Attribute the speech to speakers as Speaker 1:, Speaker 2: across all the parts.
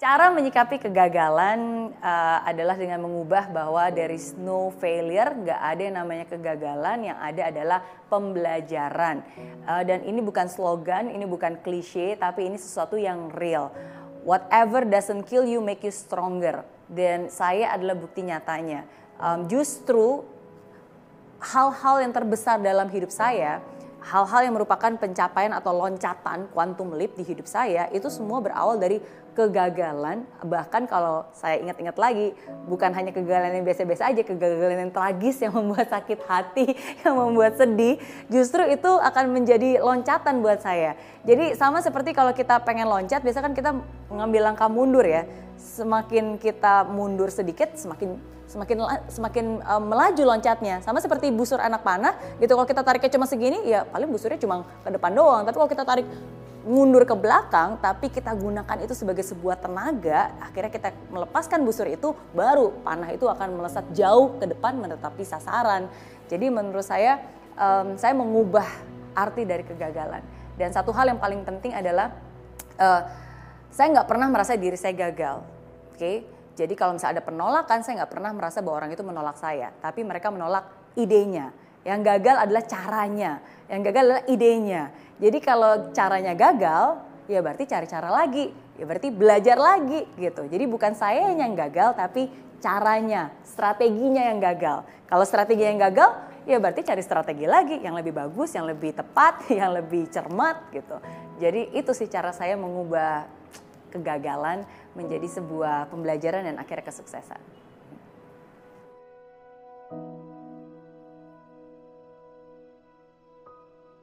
Speaker 1: Cara menyikapi kegagalan uh, adalah dengan mengubah bahwa there is no failure, nggak ada yang namanya kegagalan, yang ada adalah pembelajaran. Uh, dan ini bukan slogan, ini bukan klise, tapi ini sesuatu yang real. Whatever doesn't kill you make you stronger. Dan saya adalah bukti nyatanya. Um, justru hal-hal yang terbesar dalam hidup saya hal-hal yang merupakan pencapaian atau loncatan quantum leap di hidup saya itu semua berawal dari kegagalan bahkan kalau saya ingat-ingat lagi bukan hanya kegagalan yang biasa-biasa aja kegagalan yang tragis yang membuat sakit hati yang membuat sedih justru itu akan menjadi loncatan buat saya jadi sama seperti kalau kita pengen loncat biasa kan kita mengambil langkah mundur ya semakin kita mundur sedikit semakin semakin semakin um, melaju loncatnya. Sama seperti busur anak panah gitu kalau kita tariknya cuma segini ya paling busurnya cuma ke depan doang. Tapi kalau kita tarik mundur ke belakang tapi kita gunakan itu sebagai sebuah tenaga akhirnya kita melepaskan busur itu baru panah itu akan melesat jauh ke depan menetapi sasaran jadi menurut saya um, saya mengubah arti dari kegagalan dan satu hal yang paling penting adalah uh, saya nggak pernah merasa diri saya gagal oke okay? Jadi kalau misalnya ada penolakan, saya nggak pernah merasa bahwa orang itu menolak saya, tapi mereka menolak idenya. Yang gagal adalah caranya, yang gagal adalah idenya. Jadi kalau caranya gagal, ya berarti cari cara lagi, ya berarti belajar lagi gitu. Jadi bukan saya yang gagal, tapi caranya, strateginya yang gagal. Kalau strategi yang gagal, ya berarti cari strategi lagi yang lebih bagus, yang lebih tepat, yang lebih cermat gitu. Jadi itu sih cara saya mengubah kegagalan menjadi sebuah pembelajaran dan akhirnya kesuksesan.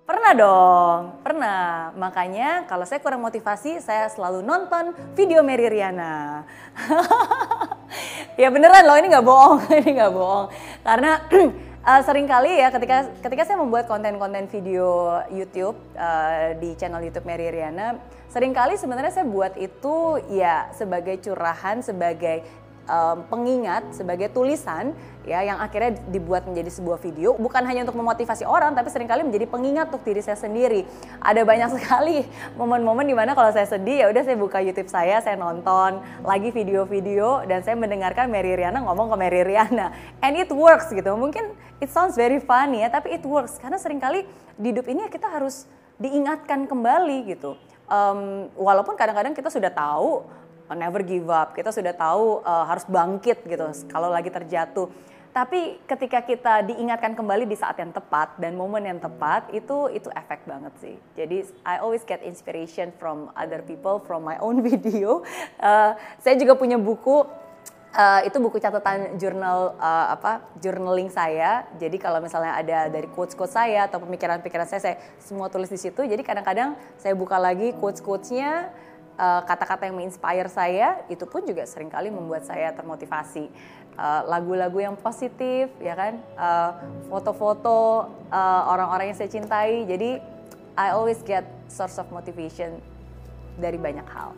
Speaker 1: Pernah dong, pernah. Makanya kalau saya kurang motivasi, saya selalu nonton video Mary Riana. ya beneran loh, ini nggak bohong, ini nggak bohong. Karena uh, sering kali ya ketika ketika saya membuat konten-konten video YouTube uh, di channel YouTube Mary Riana, sering kali sebenarnya saya buat itu ya sebagai curahan, sebagai um, pengingat, sebagai tulisan ya yang akhirnya dibuat menjadi sebuah video bukan hanya untuk memotivasi orang tapi sering kali menjadi pengingat untuk diri saya sendiri. Ada banyak sekali momen-momen di mana kalau saya sedih ya udah saya buka YouTube saya, saya nonton lagi video-video dan saya mendengarkan Mary Riana ngomong ke Mary Riana and it works gitu. Mungkin it sounds very funny ya tapi it works karena sering kali di hidup ini kita harus diingatkan kembali gitu. Um, walaupun kadang-kadang kita sudah tahu never give up, kita sudah tahu uh, harus bangkit gitu kalau lagi terjatuh. Tapi ketika kita diingatkan kembali di saat yang tepat dan momen yang tepat itu itu efek banget sih. Jadi I always get inspiration from other people from my own video. Uh, saya juga punya buku uh, itu buku catatan jurnal uh, apa journaling saya. Jadi kalau misalnya ada dari quotes quotes saya atau pemikiran-pemikiran saya saya semua tulis di situ. Jadi kadang-kadang saya buka lagi quotes quotesnya kata-kata uh, yang menginspire saya itu pun juga sering kali membuat saya termotivasi. Eh, lagu-lagu uh, yang positif ya kan? Uh, foto-foto uh, orang-orang yang saya cintai. Jadi I always get source of motivation dari banyak hal.